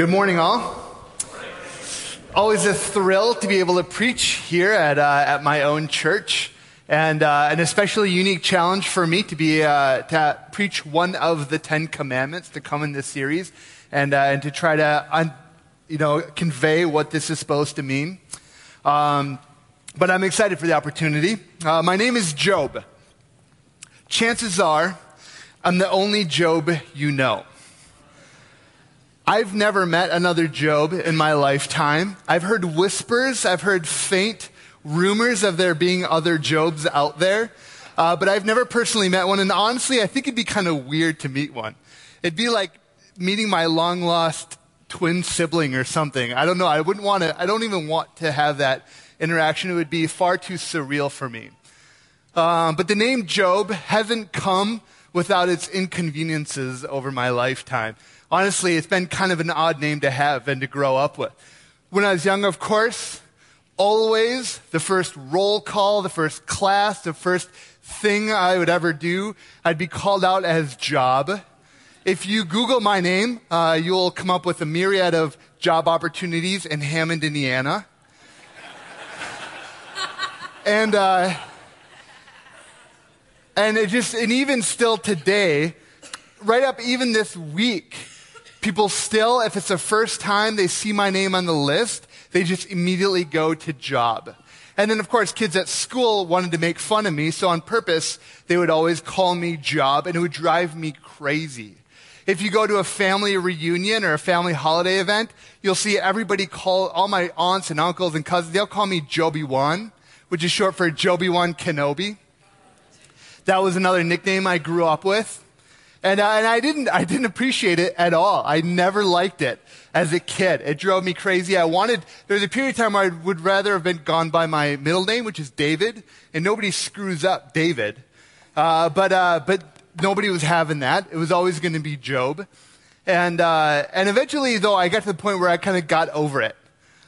Good morning, all. Always a thrill to be able to preach here at, uh, at my own church, and uh, an especially unique challenge for me to be uh, to preach one of the Ten Commandments to come in this series, and uh, and to try to un- you know convey what this is supposed to mean. Um, but I'm excited for the opportunity. Uh, my name is Job. Chances are, I'm the only Job you know. I've never met another Job in my lifetime. I've heard whispers, I've heard faint rumors of there being other Jobs out there, uh, but I've never personally met one. And honestly, I think it'd be kind of weird to meet one. It'd be like meeting my long lost twin sibling or something. I don't know. I wouldn't want to, I don't even want to have that interaction. It would be far too surreal for me. Um, but the name Job hasn't come without its inconveniences over my lifetime honestly, it's been kind of an odd name to have and to grow up with. When I was young, of course, always the first roll call, the first class, the first thing I would ever do, I'd be called out as job. If you Google my name, uh, you'll come up with a myriad of job opportunities in Hammond, Indiana. and, uh, and it just, and even still today, right up even this week, People still, if it's the first time they see my name on the list, they just immediately go to job. And then, of course, kids at school wanted to make fun of me, so on purpose, they would always call me job, and it would drive me crazy. If you go to a family reunion or a family holiday event, you'll see everybody call, all my aunts and uncles and cousins, they'll call me Joby One, which is short for Joby One Kenobi. That was another nickname I grew up with. And, uh, and I didn't, I didn't appreciate it at all. I never liked it as a kid. It drove me crazy. I wanted, there was a period of time where I would rather have been gone by my middle name, which is David, and nobody screws up David. Uh, but, uh, but nobody was having that. It was always going to be Job. And, uh, and eventually, though, I got to the point where I kind of got over it.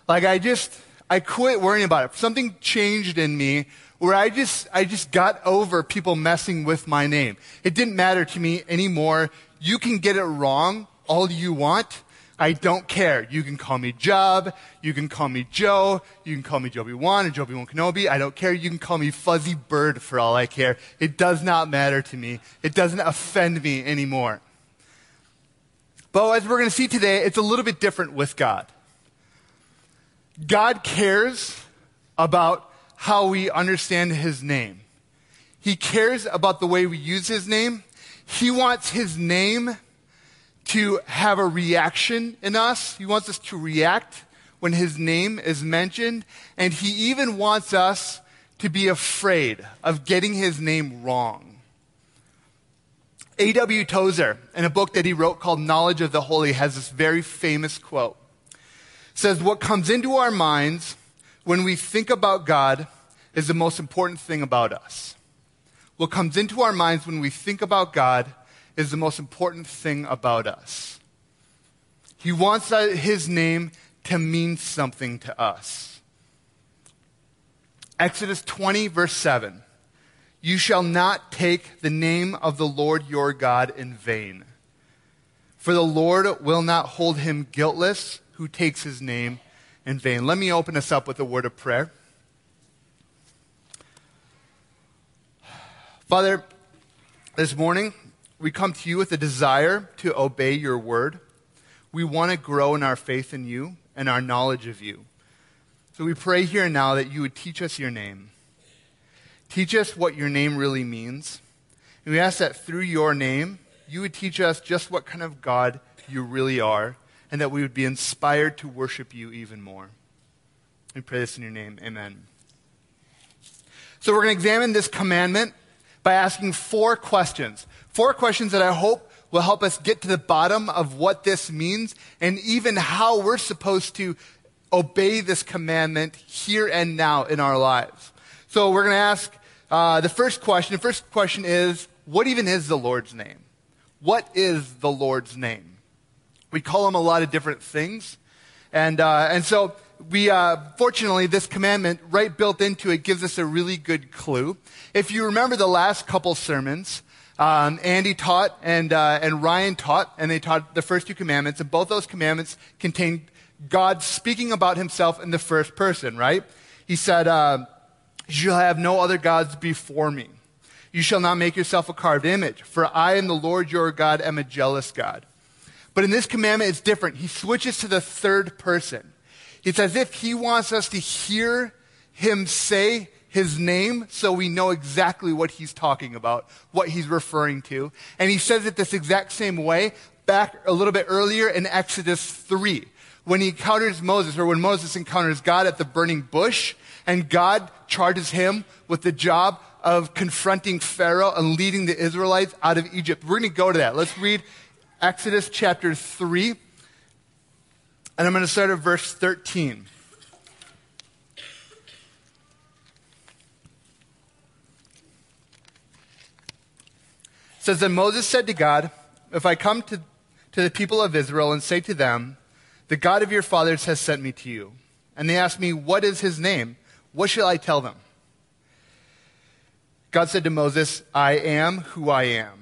Like, I just, I quit worrying about it. Something changed in me where I just, I just got over people messing with my name. It didn't matter to me anymore. You can get it wrong all you want. I don't care. You can call me Job. You can call me Joe. You can call me Joby One or Joby One Kenobi. I don't care. You can call me Fuzzy Bird for all I care. It does not matter to me. It doesn't offend me anymore. But as we're going to see today, it's a little bit different with God. God cares about how we understand his name. He cares about the way we use his name. He wants his name to have a reaction in us. He wants us to react when his name is mentioned. And he even wants us to be afraid of getting his name wrong. A.W. Tozer, in a book that he wrote called Knowledge of the Holy, has this very famous quote. It says, What comes into our minds when we think about God is the most important thing about us. What comes into our minds when we think about God is the most important thing about us. He wants his name to mean something to us. Exodus 20, verse 7. You shall not take the name of the Lord your God in vain. For the Lord will not hold him guiltless who takes his name in vain. Let me open us up with a word of prayer. Father, this morning we come to you with a desire to obey your word. We want to grow in our faith in you and our knowledge of you. So we pray here and now that you would teach us your name. Teach us what your name really means. And we ask that through your name, you would teach us just what kind of God you really are and that we would be inspired to worship you even more. We pray this in your name. Amen. So we're going to examine this commandment by asking four questions. Four questions that I hope will help us get to the bottom of what this means and even how we're supposed to obey this commandment here and now in our lives. So we're going to ask uh, the first question. The first question is, what even is the Lord's name? What is the Lord's name? We call them a lot of different things. And, uh, and so we, uh, fortunately, this commandment right built into it gives us a really good clue. If you remember the last couple sermons, Um, Andy taught and, uh, and Ryan taught, and they taught the first two commandments, and both those commandments contain God speaking about himself in the first person, right? He said, uh, You shall have no other gods before me. You shall not make yourself a carved image, for I am the Lord your God, am a jealous God. But in this commandment, it's different. He switches to the third person. It's as if he wants us to hear him say his name so we know exactly what he's talking about, what he's referring to. And he says it this exact same way back a little bit earlier in Exodus 3 when he encounters Moses or when Moses encounters God at the burning bush and God charges him with the job of confronting Pharaoh and leading the Israelites out of Egypt. We're going to go to that. Let's read Exodus chapter 3, and I'm going to start at verse 13. It says, that Moses said to God, If I come to, to the people of Israel and say to them, The God of your fathers has sent me to you, and they ask me, What is his name? What shall I tell them? God said to Moses, I am who I am.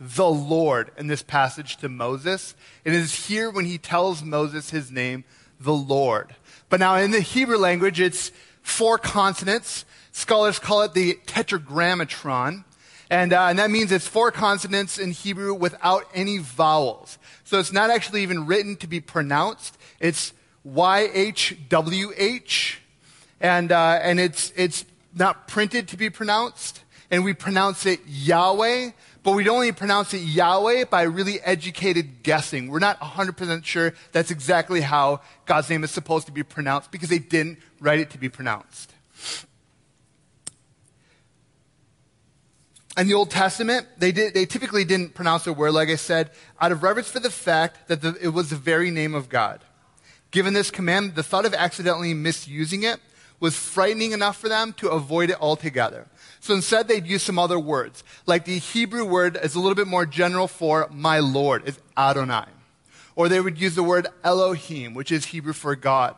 the Lord in this passage to Moses. It is here when he tells Moses his name, the Lord. But now in the Hebrew language, it's four consonants. Scholars call it the tetragrammaton. And, uh, and that means it's four consonants in Hebrew without any vowels. So it's not actually even written to be pronounced. It's YHWH. And, uh, and it's, it's not printed to be pronounced. And we pronounce it Yahweh, but we don't only pronounce it Yahweh by really educated guessing. We're not 100% sure that's exactly how God's name is supposed to be pronounced because they didn't write it to be pronounced. In the Old Testament, they, did, they typically didn't pronounce a word, like I said, out of reverence for the fact that the, it was the very name of God. Given this command, the thought of accidentally misusing it was frightening enough for them to avoid it altogether. So instead, they'd use some other words. Like the Hebrew word is a little bit more general for my Lord, is Adonai. Or they would use the word Elohim, which is Hebrew for God.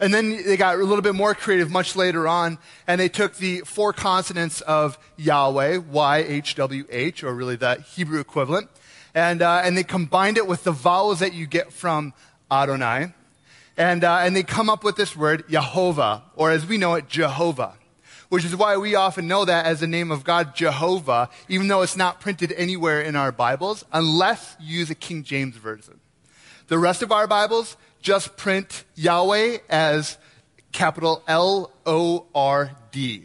And then they got a little bit more creative much later on, and they took the four consonants of Yahweh, Y-H-W-H, or really the Hebrew equivalent, and, uh, and they combined it with the vowels that you get from Adonai. And, uh, and they come up with this word, Yehovah, or as we know it, Jehovah, which is why we often know that as the name of God, Jehovah, even though it's not printed anywhere in our Bibles, unless you use a King James Version. The rest of our Bibles, just print Yahweh as capital L O R D,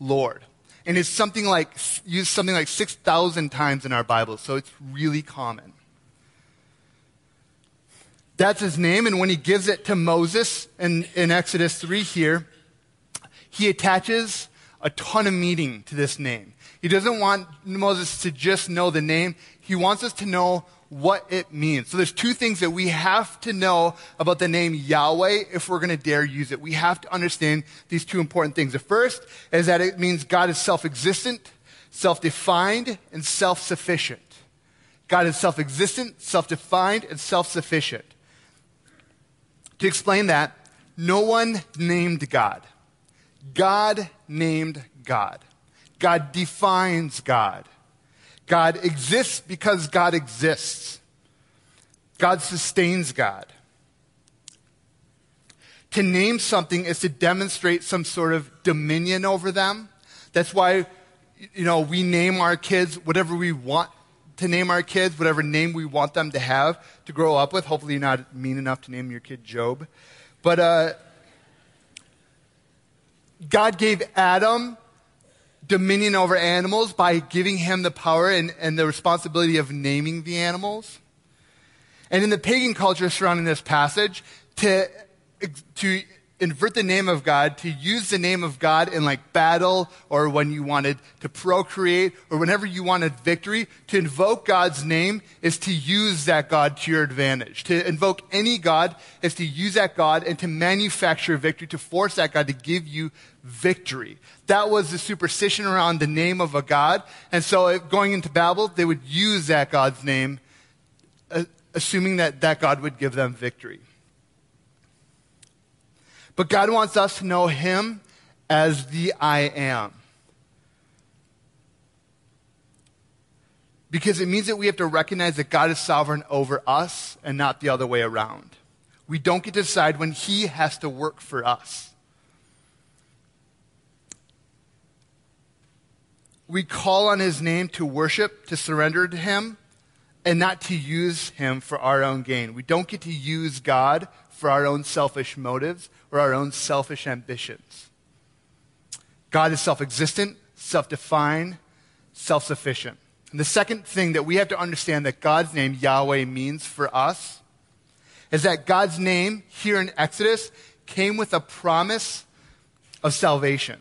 Lord. And it's something like, used something like 6,000 times in our Bibles, so it's really common. That's his name, and when he gives it to Moses in, in Exodus 3 here, he attaches a ton of meaning to this name. He doesn't want Moses to just know the name, he wants us to know what it means. So there's two things that we have to know about the name Yahweh if we're going to dare use it. We have to understand these two important things. The first is that it means God is self-existent, self-defined, and self-sufficient. God is self-existent, self-defined, and self-sufficient. To explain that, no one named God. God named God. God defines God. God exists because God exists. God sustains God. To name something is to demonstrate some sort of dominion over them. That's why, you know, we name our kids whatever we want to name our kids, whatever name we want them to have to grow up with. Hopefully, you're not mean enough to name your kid Job. But uh, God gave Adam dominion over animals by giving him the power and, and the responsibility of naming the animals. And in the pagan culture surrounding this passage, to, to invert the name of God, to use the name of God in like battle or when you wanted to procreate or whenever you wanted victory, to invoke God's name is to use that God to your advantage. To invoke any God is to use that God and to manufacture victory, to force that God to give you victory. That was the superstition around the name of a God. And so going into Babel, they would use that God's name, uh, assuming that that God would give them victory. But God wants us to know Him as the I am. Because it means that we have to recognize that God is sovereign over us and not the other way around. We don't get to decide when He has to work for us. We call on His name to worship, to surrender to Him, and not to use Him for our own gain. We don't get to use God for our own selfish motives or our own selfish ambitions. God is self existent, self defined, self sufficient. And the second thing that we have to understand that God's name, Yahweh, means for us is that God's name here in Exodus came with a promise of salvation.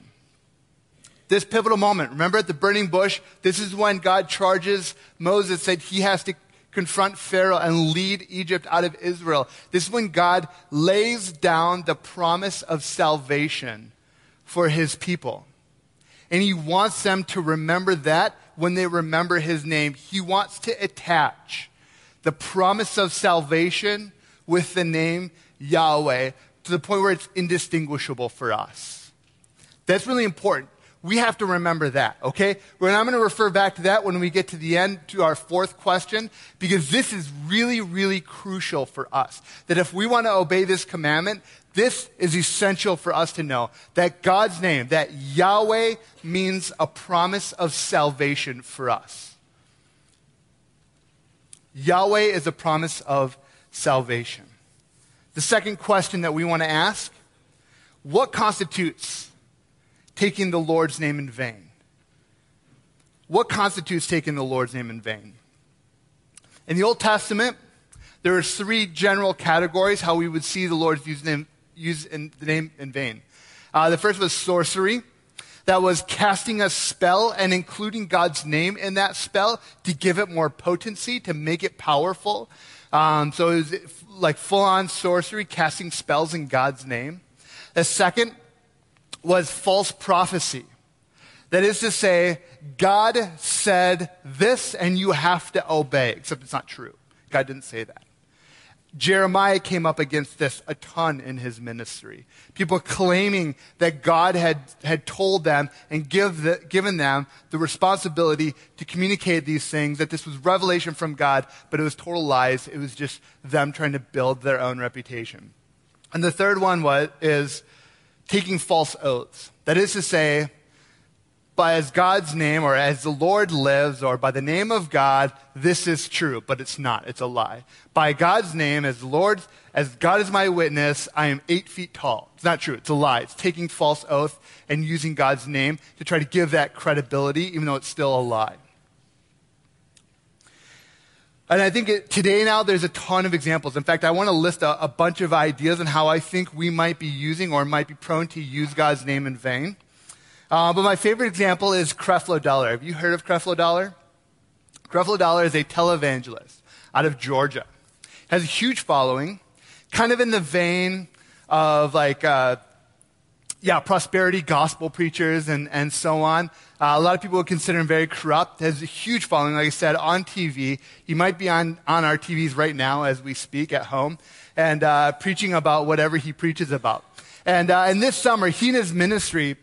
This pivotal moment, remember at the burning bush, this is when God charges Moses that he has to confront Pharaoh and lead Egypt out of Israel. This is when God lays down the promise of salvation for his people. And he wants them to remember that when they remember his name. He wants to attach the promise of salvation with the name Yahweh to the point where it's indistinguishable for us. That's really important we have to remember that, okay? And I'm going to refer back to that when we get to the end to our fourth question, because this is really, really crucial for us. That if we want to obey this commandment, this is essential for us to know that God's name, that Yahweh means a promise of salvation for us. Yahweh is a promise of salvation. The second question that we want to ask what constitutes taking the Lord's name in vain. What constitutes taking the Lord's name in vain? In the Old Testament, there are three general categories how we would see the Lord's use, name, use in, the name in vain. Uh, the first was sorcery. That was casting a spell and including God's name in that spell to give it more potency, to make it powerful. Um, so it was like full on sorcery, casting spells in God's name. The second was false prophecy. That is to say, God said this and you have to obey, except it's not true. God didn't say that. Jeremiah came up against this a ton in his ministry. People claiming that God had, had told them and give the, given them the responsibility to communicate these things, that this was revelation from God, but it was total lies. It was just them trying to build their own reputation. And the third one was, is taking false oaths. That is to say, by as God's name or as the Lord lives or by the name of God, this is true, but it's not. It's a lie. By God's name, as Lord, as God is my witness, I am eight feet tall. It's not true. It's a lie. It's taking false oath and using God's name to try to give that credibility, even though it's still a lie. And I think it, today now there's a ton of examples. In fact, I want to list a, a, bunch of ideas on how I think we might be using or might be prone to use God's name in vain. Uh, but my favorite example is Creflo Dollar. Have you heard of Creflo Dollar? Creflo Dollar is a televangelist out of Georgia. Has a huge following, kind of in the vein of like uh, yeah, prosperity gospel preachers and, and so on. Uh, a lot of people would consider him very corrupt. Has a huge following, like I said, on TV. He might be on, on our TVs right now as we speak at home and uh, preaching about whatever he preaches about. And, uh, and this summer, he and his ministry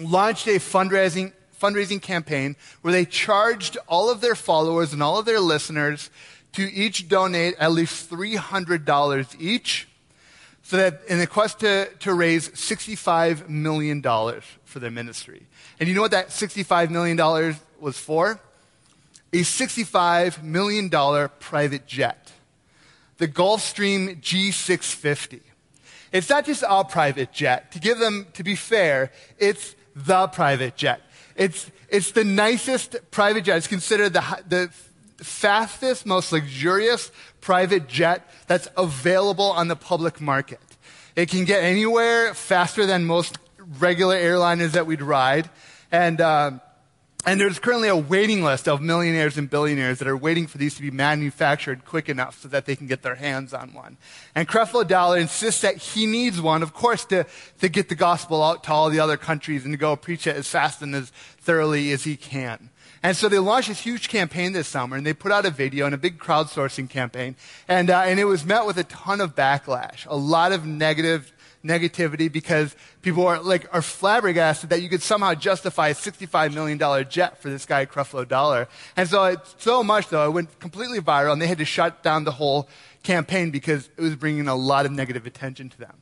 launched a fundraising, fundraising campaign where they charged all of their followers and all of their listeners to each donate at least $300 each so that in the quest to, to raise $65 million for their ministry. And you know what that $65 million was for? A $65 million private jet. The Gulfstream G650. It's not just a private jet. To give them, to be fair, it's the private jet. It's, it's the nicest private jet. It's considered the, the fastest, most luxurious private jet that's available on the public market. It can get anywhere faster than most regular airliners that we'd ride. And, uh, and there's currently a waiting list of millionaires and billionaires that are waiting for these to be manufactured quick enough so that they can get their hands on one. And Creflo Dollar insists that he needs one, of course, to, to get the gospel out to all the other countries and to go preach it as fast and as thoroughly as he can. And so they launched this huge campaign this summer, and they put out a video and a big crowdsourcing campaign, and, uh, and it was met with a ton of backlash, a lot of negative negativity because people are like are flabbergasted that you could somehow justify a $65 million jet for this guy Creflo Dollar. And so it's so much though, it went completely viral and they had to shut down the whole campaign because it was bringing a lot of negative attention to them.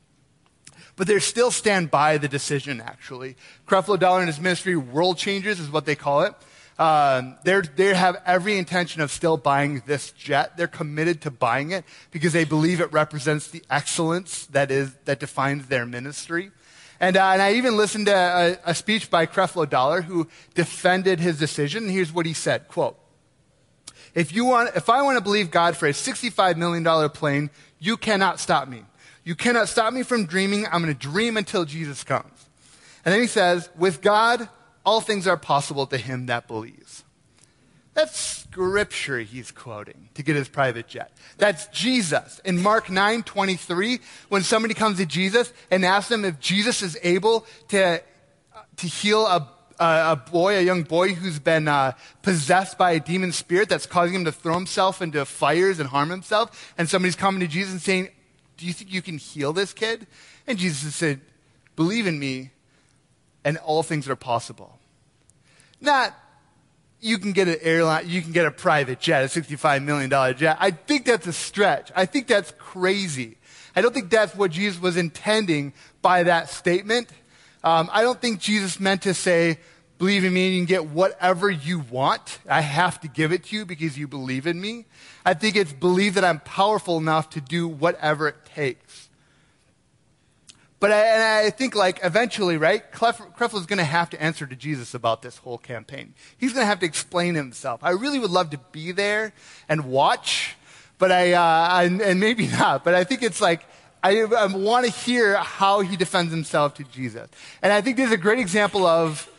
But they still stand by the decision, actually. Creflo Dollar and his ministry, World Changers is what they call it. Um, they have every intention of still buying this jet. They're committed to buying it because they believe it represents the excellence that is that defines their ministry. And, uh, and I even listened to a, a speech by Creflo Dollar who defended his decision. Here's what he said: "Quote: If you want, if I want to believe God for a $65 million plane, you cannot stop me. You cannot stop me from dreaming. I'm going to dream until Jesus comes." And then he says, "With God." All things are possible to him that believes. That's scripture he's quoting to get his private jet. That's Jesus. In Mark 9 23, when somebody comes to Jesus and asks him if Jesus is able to, to heal a, a, boy, a young boy who's been uh, possessed by a demon spirit that's causing him to throw himself into fires and harm himself, and somebody's coming to Jesus and saying, Do you think you can heal this kid? And Jesus said, Believe in me, and all things are possible. Not you can get an airline, you can get a private jet, a $65 million jet. I think that's a stretch. I think that's crazy. I don't think that's what Jesus was intending by that statement. Um, I don't think Jesus meant to say, believe in me and you can get whatever you want. I have to give it to you because you believe in me. I think it's believe that I'm powerful enough to do whatever it takes. But I, and I think, like, eventually, right, Creflo is going to have to answer to Jesus about this whole campaign. He's going to have to explain himself. I really would love to be there and watch, but I, uh, and, and maybe not, but I think it's like, I, I want to hear how he defends himself to Jesus. And I think there's a great example of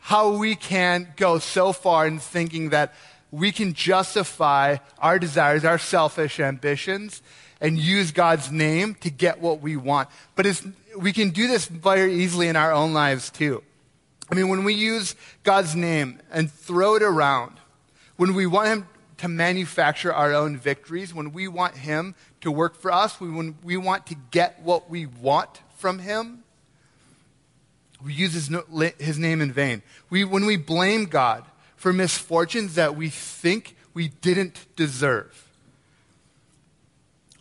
how we can go so far in thinking that we can justify our desires, our selfish ambitions, and use God's name to get what we want. But we can do this very easily in our own lives too. I mean, when we use God's name and throw it around, when we want Him to manufacture our own victories, when we want Him to work for us, when we want to get what we want from Him, we use His, his name in vain. We, when we blame God for misfortunes that we think we didn't deserve,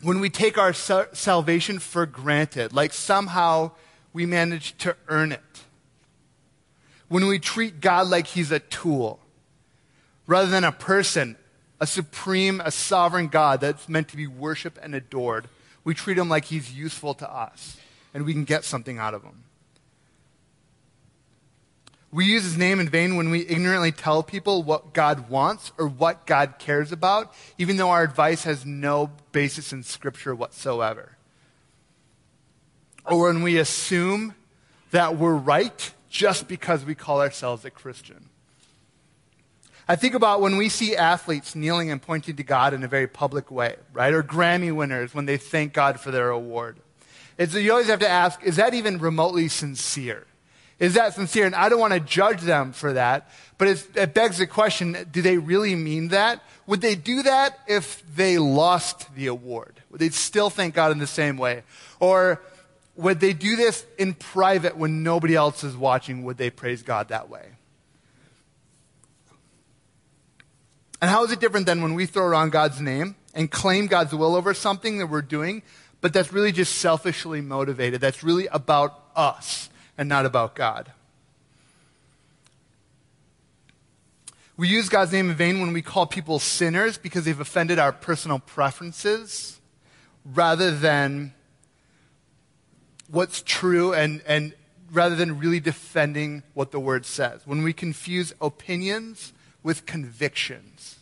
when we take our salvation for granted, like somehow we manage to earn it. When we treat God like he's a tool rather than a person, a supreme, a sovereign God that's meant to be worshiped and adored, we treat him like he's useful to us and we can get something out of him. We use his name in vain when we ignorantly tell people what God wants or what God cares about, even though our advice has no basis in Scripture whatsoever. Or when we assume that we're right just because we call ourselves a Christian. I think about when we see athletes kneeling and pointing to God in a very public way, right? Or Grammy winners when they thank God for their award. It's, you always have to ask, is that even remotely sincere? Is that sincere? And I don't want to judge them for that, but it begs the question do they really mean that? Would they do that if they lost the award? Would they still thank God in the same way? Or would they do this in private when nobody else is watching? Would they praise God that way? And how is it different than when we throw around God's name and claim God's will over something that we're doing, but that's really just selfishly motivated? That's really about us and not about God. We use God's name in vain when we call people sinners because they've offended our personal preferences rather than what's true and, and rather than really defending what the word says. When we confuse opinions with convictions.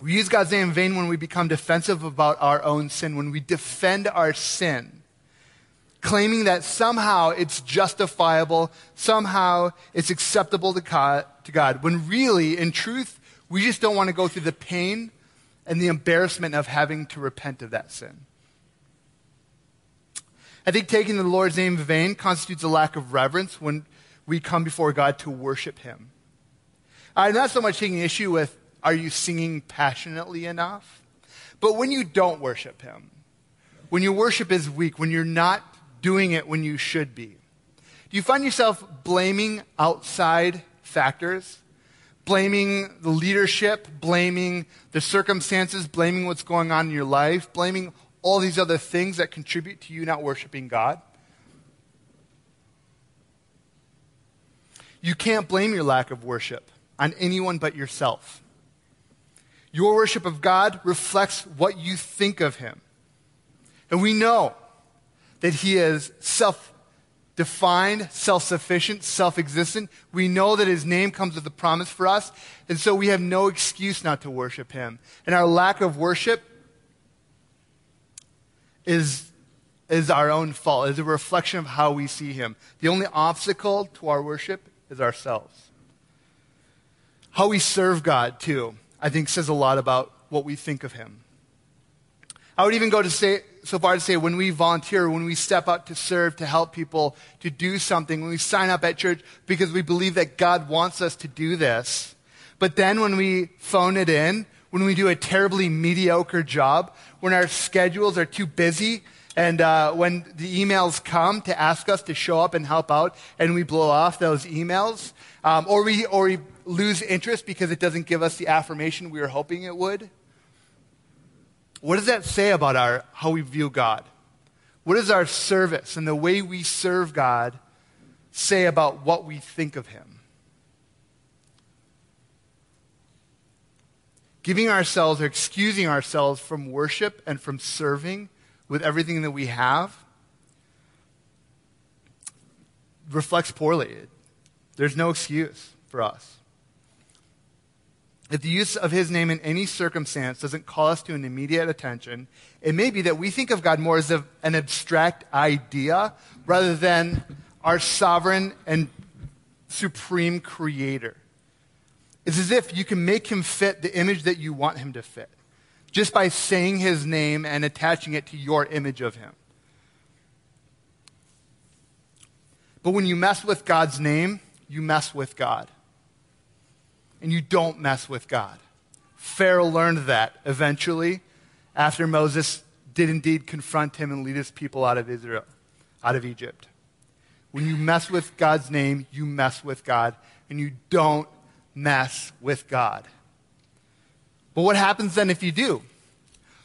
We use God's name in vain when we become defensive about our own sin, when we defend our sin, claiming that somehow it's justifiable, somehow it's acceptable to God, when really, in truth, we just don't want to go through the pain and the embarrassment of having to repent of that sin. I think taking the Lord's name in vain constitutes a lack of reverence when we come before God to worship Him. I'm not so much taking issue with are you singing passionately enough? But when you don't worship Him, when your worship is weak, when you're not doing it when you should be, do you find yourself blaming outside factors? Blaming the leadership, blaming the circumstances, blaming what's going on in your life, blaming all these other things that contribute to you not worshiping God? You can't blame your lack of worship on anyone but yourself. Your worship of God reflects what you think of Him. And we know that He is self defined, self sufficient, self existent. We know that His name comes with a promise for us. And so we have no excuse not to worship Him. And our lack of worship is, is our own fault, is a reflection of how we see Him. The only obstacle to our worship is ourselves. How we serve God, too. I think says a lot about what we think of him. I would even go to say, so far to say when we volunteer, when we step out to serve, to help people, to do something, when we sign up at church because we believe that God wants us to do this. But then when we phone it in, when we do a terribly mediocre job, when our schedules are too busy, and uh, when the emails come to ask us to show up and help out, and we blow off those emails, um, or, we, or we lose interest because it doesn't give us the affirmation we were hoping it would? What does that say about our, how we view God? What does our service and the way we serve God say about what we think of Him? Giving ourselves or excusing ourselves from worship and from serving with everything that we have reflects poorly. There's no excuse for us. If the use of his name in any circumstance doesn't call us to an immediate attention, it may be that we think of God more as a, an abstract idea rather than our sovereign and supreme creator. It's as if you can make him fit the image that you want him to fit just by saying his name and attaching it to your image of him. But when you mess with God's name, you mess with God and you don't mess with God. Pharaoh learned that eventually after Moses did indeed confront him and lead his people out of Israel, out of Egypt. When you mess with God's name, you mess with God, and you don't mess with God. But what happens then if you do?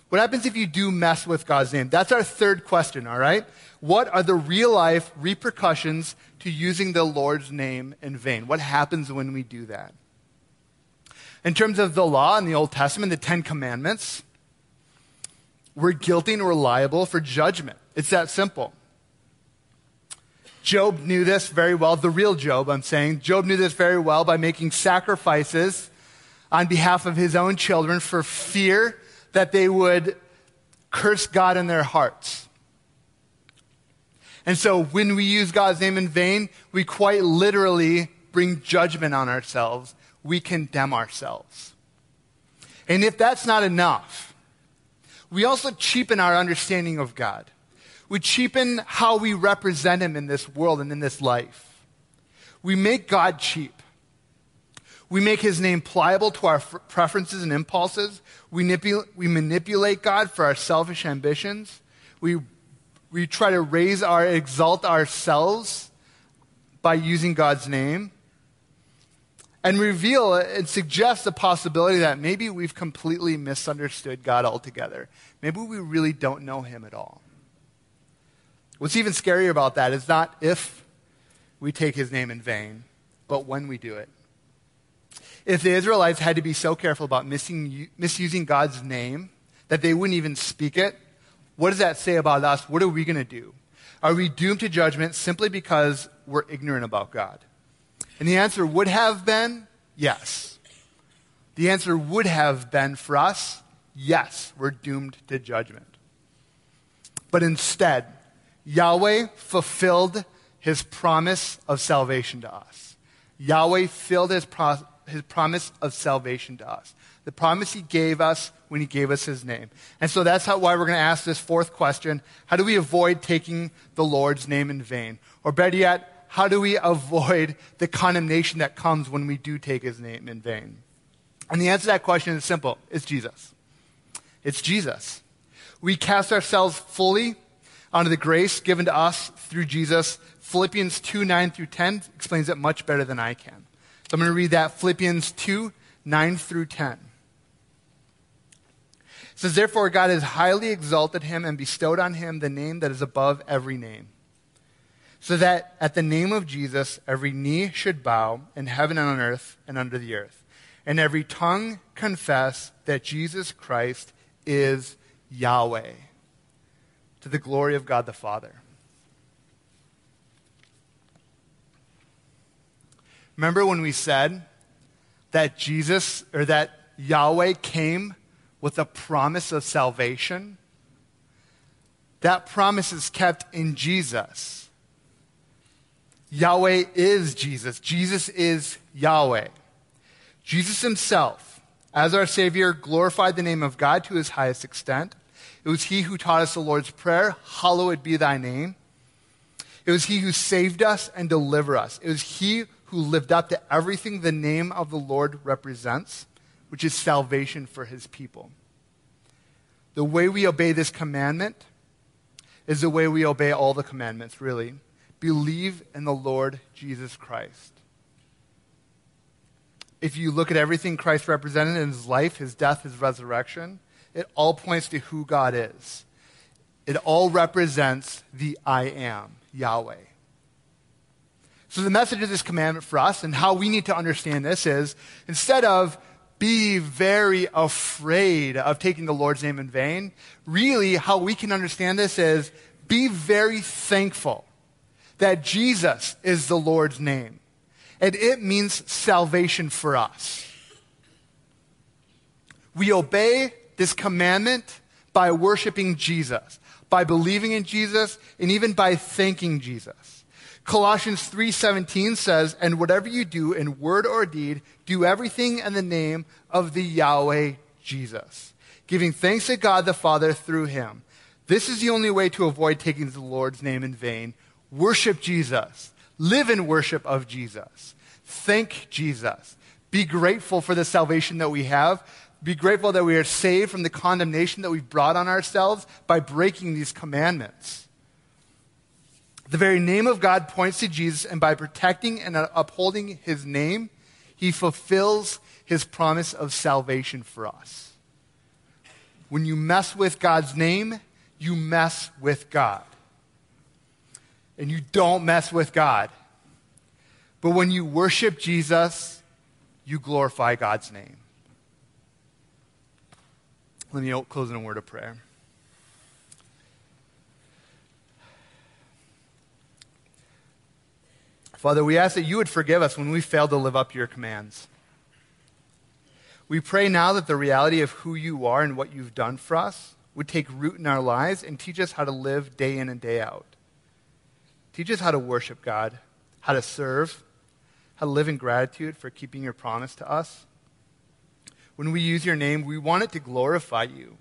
What happens if you do mess with God's name? That's our third question, all right? What are the real life repercussions to using the Lord's name in vain? What happens when we do that? In terms of the law in the Old Testament, the Ten Commandments, we're guilty and we're liable for judgment. It's that simple. Job knew this very well, the real Job, I'm saying. Job knew this very well by making sacrifices on behalf of his own children for fear that they would curse God in their hearts. And so when we use God's name in vain, we quite literally bring judgment on ourselves we condemn ourselves. And if that's not enough, we also cheapen our understanding of God. We cheapen how we represent Him in this world and in this life. We make God cheap. We make His name pliable to our preferences and impulses. We, we manipulate God for our selfish ambitions. We, we try to raise our, exalt ourselves by using God's name and reveal and suggest the possibility that maybe we've completely misunderstood God altogether. Maybe we really don't know Him at all. What's even scarier about that is not if we take His name in vain, but when we do it. If the Israelites had to be so careful about missing, misusing God's name that they wouldn't even speak it, what does that say about us? What are we going to do? Are we doomed to judgment simply because we're ignorant about God? And the answer would have been yes. the answer would have been for us yes, we're doomed to judgment. But instead, Yahweh fulfilled his promise of salvation to us. Yahweh filled his, pro- his promise of salvation to us. The promise he gave us when he gave us his name. And so that's how, why we're going to ask this fourth question How do we avoid taking the Lord's name in vain? Or better yet, how do we avoid the condemnation that comes when we do take his name in vain? And the answer to that question is simple it's Jesus. It's Jesus. We cast ourselves fully onto the grace given to us through Jesus. Philippians 2 9 through 10 explains it much better than I can. So I'm going to read that Philippians 2 9 through 10. It says, Therefore, God has highly exalted him and bestowed on him the name that is above every name, so that at the name of Jesus every knee should bow in heaven and on earth and under the earth, and every tongue confess that Jesus Christ is Yahweh, to the glory of God the Father. Remember when we said that Jesus or that Yahweh came with a promise of salvation? That promise is kept in Jesus. Yahweh is Jesus. Jesus is Yahweh. Jesus himself, as our Savior, glorified the name of God to his highest extent. It was he who taught us the Lord's Prayer, Hallowed be thy name. It was he who saved us and delivered us. It was he who lived up to everything the name of the Lord represents, which is salvation for his people. The way we obey this commandment is the way we obey all the commandments, really. Believe in the Lord Jesus Christ. If you look at everything Christ represented in his life, his death, his resurrection, it all points to who God is. It all represents the I am, Yahweh. So, the message of this commandment for us and how we need to understand this is instead of be very afraid of taking the Lord's name in vain, really, how we can understand this is be very thankful that Jesus is the Lord's name. And it means salvation for us. We obey this commandment by worshiping Jesus, by believing in Jesus, and even by thanking Jesus. Colossians 3:17 says, "And whatever you do in word or deed, do everything in the name of the Yahweh Jesus, giving thanks to God the Father through him." This is the only way to avoid taking the Lord's name in vain. Worship Jesus. Live in worship of Jesus. Thank Jesus. Be grateful for the salvation that we have. Be grateful that we are saved from the condemnation that we've brought on ourselves by breaking these commandments. The very name of God points to Jesus, and by protecting and upholding his name, he fulfills his promise of salvation for us. When you mess with God's name, you mess with God. And you don't mess with God. But when you worship Jesus, you glorify God's name. Let me close in a word of prayer. Father, we ask that you would forgive us when we fail to live up to your commands. We pray now that the reality of who you are and what you've done for us would take root in our lives and teach us how to live day in and day out. Teach us how to worship God, how to serve, how to live in gratitude for keeping your promise to us. When we use your name, we want it to glorify you.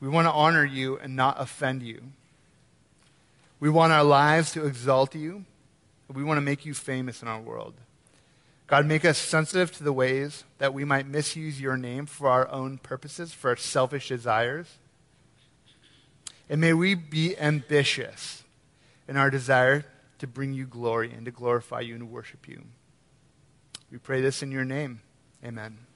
We want to honor you and not offend you. We want our lives to exalt you we want to make you famous in our world. God, make us sensitive to the ways that we might misuse your name for our own purposes, for our selfish desires. And may we be ambitious in our desire to bring you glory and to glorify you and worship you. We pray this in your name. Amen.